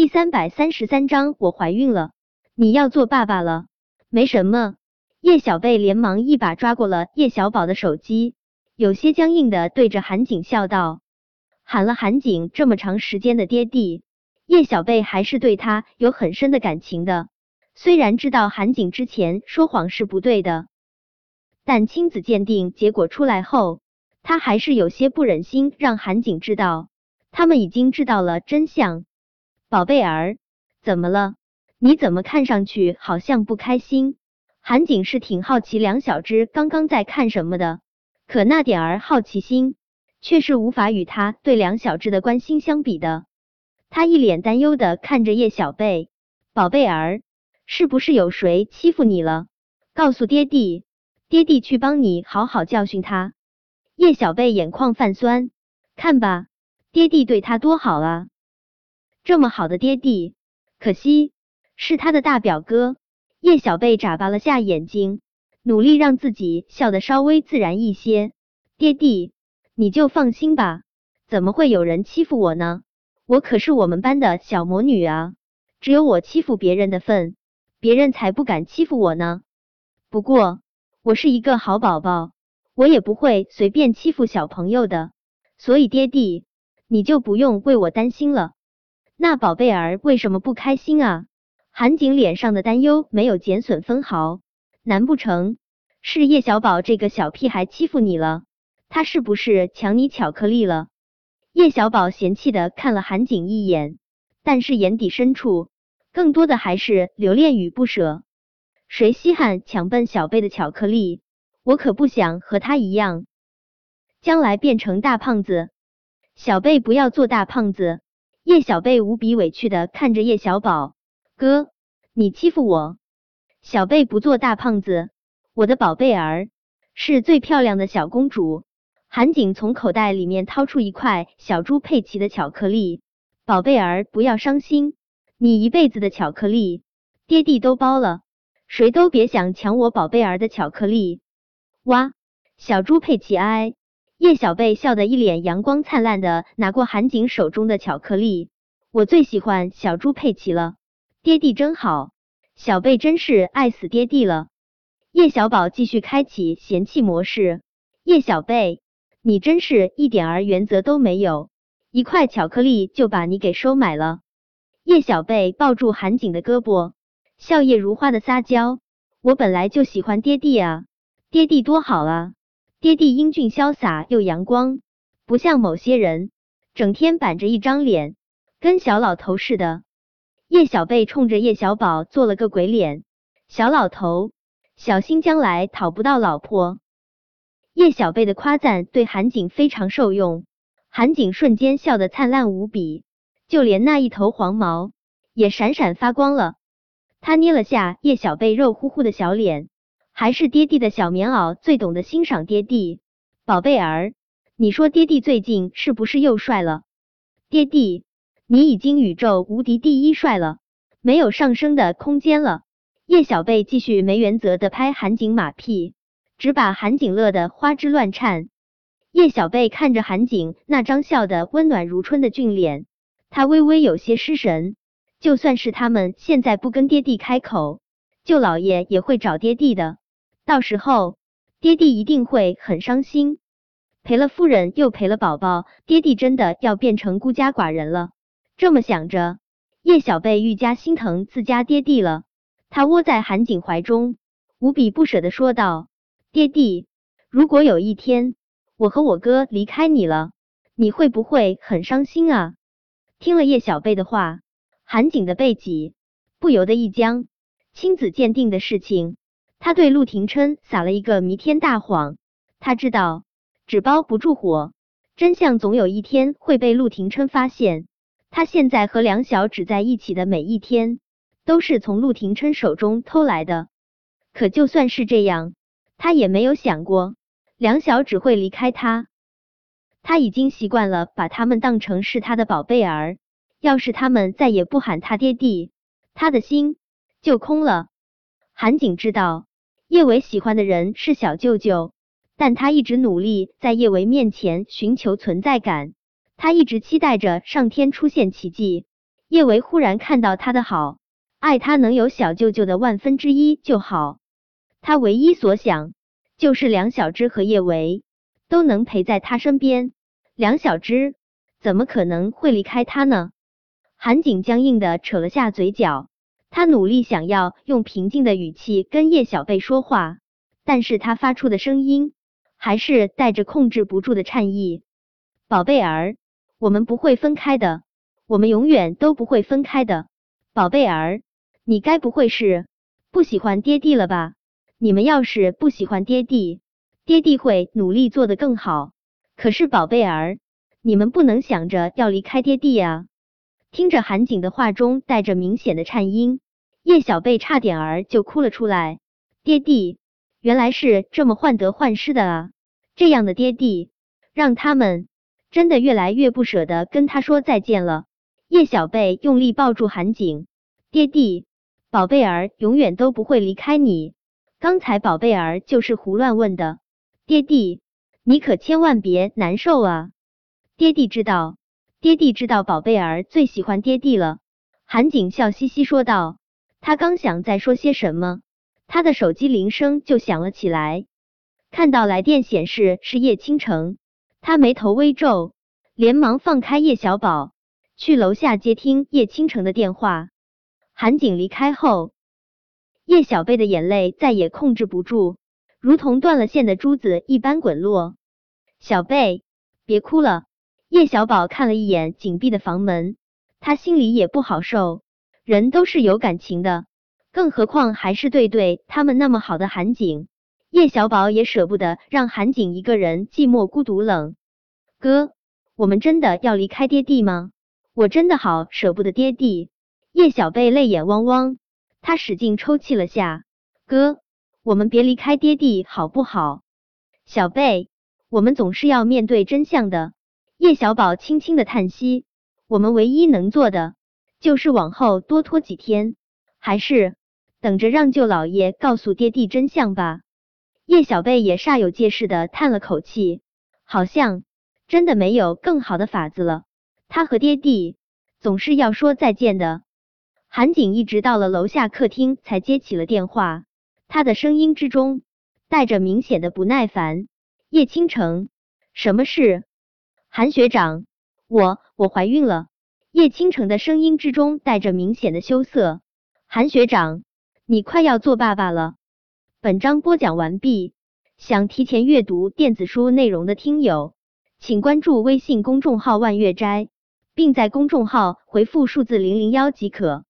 第三百三十三章，我怀孕了，你要做爸爸了。没什么。叶小贝连忙一把抓过了叶小宝的手机，有些僵硬的对着韩景笑道：“喊了韩景这么长时间的爹地，叶小贝还是对他有很深的感情的。虽然知道韩景之前说谎是不对的，但亲子鉴定结果出来后，他还是有些不忍心让韩景知道，他们已经知道了真相。宝贝儿，怎么了？你怎么看上去好像不开心？”韩景是挺好奇梁小芝刚刚在看什么的，可那点儿好奇心却是无法与他对梁小芝的关心相比的。他一脸担忧的看着叶小贝，宝贝儿，是不是有谁欺负你了？告诉爹地，爹地去帮你好好教训他。叶小贝眼眶泛酸，看吧，爹地对他多好啊，这么好的爹地，可惜是他的大表哥。叶小贝眨巴了下眼睛，努力让自己笑得稍微自然一些。爹地，你就放心吧，怎么会有人欺负我呢？我可是我们班的小魔女啊，只有我欺负别人的份，别人才不敢欺负我呢。不过我是一个好宝宝，我也不会随便欺负小朋友的，所以爹地，你就不用为我担心了。那宝贝儿为什么不开心啊？韩景脸上的担忧没有减损分毫，难不成是叶小宝这个小屁孩欺负你了？他是不是抢你巧克力了？叶小宝嫌弃的看了韩景一眼，但是眼底深处更多的还是留恋与不舍。谁稀罕抢笨小贝的巧克力？我可不想和他一样，将来变成大胖子。小贝不要做大胖子。叶小贝无比委屈的看着叶小宝。哥，你欺负我！小贝不做大胖子，我的宝贝儿是最漂亮的小公主。韩景从口袋里面掏出一块小猪佩奇的巧克力，宝贝儿不要伤心，你一辈子的巧克力，爹地都包了，谁都别想抢我宝贝儿的巧克力。哇，小猪佩奇哎！叶小贝笑得一脸阳光灿烂的拿过韩景手中的巧克力，我最喜欢小猪佩奇了。爹地真好，小贝真是爱死爹地了。叶小宝继续开启嫌弃模式。叶小贝，你真是一点儿原则都没有，一块巧克力就把你给收买了。叶小贝抱住韩景的胳膊，笑靥如花的撒娇。我本来就喜欢爹地啊，爹地多好啊，爹地英俊潇洒又阳光，不像某些人整天板着一张脸，跟小老头似的。叶小贝冲着叶小宝做了个鬼脸，小老头，小心将来讨不到老婆。叶小贝的夸赞对韩景非常受用，韩景瞬间笑得灿烂无比，就连那一头黄毛也闪闪发光了。他捏了下叶小贝肉乎乎的小脸，还是爹地的小棉袄最懂得欣赏爹地。宝贝儿，你说爹地最近是不是又帅了？爹地。你已经宇宙无敌第一帅了，没有上升的空间了。叶小贝继续没原则的拍韩景马屁，只把韩景乐得花枝乱颤。叶小贝看着韩景那张笑得温暖如春的俊脸，他微微有些失神。就算是他们现在不跟爹地开口，舅老爷也会找爹地的，到时候爹地一定会很伤心，赔了夫人又赔了宝宝，爹地真的要变成孤家寡人了。这么想着，叶小贝愈加心疼自家爹地了。他窝在韩景怀中，无比不舍的说道：“爹地，如果有一天我和我哥离开你了，你会不会很伤心啊？”听了叶小贝的话，韩景的背脊不由得一僵。亲子鉴定的事情，他对陆廷琛撒了一个弥天大谎。他知道纸包不住火，真相总有一天会被陆廷琛发现。他现在和梁小只在一起的每一天，都是从陆廷琛手中偷来的。可就算是这样，他也没有想过梁小只会离开他。他已经习惯了把他们当成是他的宝贝儿。要是他们再也不喊他爹地，他的心就空了。韩景知道叶维喜欢的人是小舅舅，但他一直努力在叶维面前寻求存在感。他一直期待着上天出现奇迹，叶维忽然看到他的好，爱他能有小舅舅的万分之一就好。他唯一所想就是梁小芝和叶维都能陪在他身边。梁小芝怎么可能会离开他呢？韩景僵硬的扯了下嘴角，他努力想要用平静的语气跟叶小贝说话，但是他发出的声音还是带着控制不住的颤意。宝贝儿，我们不会分开的，我们永远都不会分开的。宝贝儿，你该不会是不喜欢爹地了吧？你们要是不喜欢爹地，爹地会努力做得更好。可是宝贝儿，你们不能想着要离开爹地呀。听着韩景的话中带着明显的颤音，叶小贝差点儿就哭了出来。爹地原来是这么患得患失的啊！这样的爹地，让他们真的越来越不舍得跟他说再见了。叶小贝用力抱住韩景，爹地，宝贝儿永远都不会离开你。刚才宝贝儿就是胡乱问的，爹地，你可千万别难受啊！爹地知道。爹地知道宝贝儿最喜欢爹地了，韩景笑嘻嘻说道。他刚想再说些什么，他的手机铃声就响了起来。看到来电显示是叶倾城，他眉头微皱，连忙放开叶小宝，去楼下接听叶倾城的电话。韩景离开后，叶小贝的眼泪再也控制不住，如同断了线的珠子一般滚落。小贝，别哭了。叶小宝看了一眼紧闭的房门，他心里也不好受。人都是有感情的，更何况还是对对他们那么好的韩景。叶小宝也舍不得让韩景一个人寂寞孤独冷。哥，我们真的要离开爹地吗？我真的好舍不得爹地。叶小贝泪眼汪汪，他使劲抽泣了下。哥，我们别离开爹地好不好？小贝，我们总是要面对真相的。叶小宝轻轻的叹息：“我们唯一能做的，就是往后多拖几天，还是等着让舅老爷告诉爹地真相吧。”叶小贝也煞有介事的叹了口气，好像真的没有更好的法子了。他和爹地总是要说再见的。韩景一直到了楼下客厅才接起了电话，他的声音之中带着明显的不耐烦：“叶倾城，什么事？”韩学长，我我怀孕了。叶倾城的声音之中带着明显的羞涩。韩学长，你快要做爸爸了。本章播讲完毕。想提前阅读电子书内容的听友，请关注微信公众号万月斋，并在公众号回复数字零零幺即可。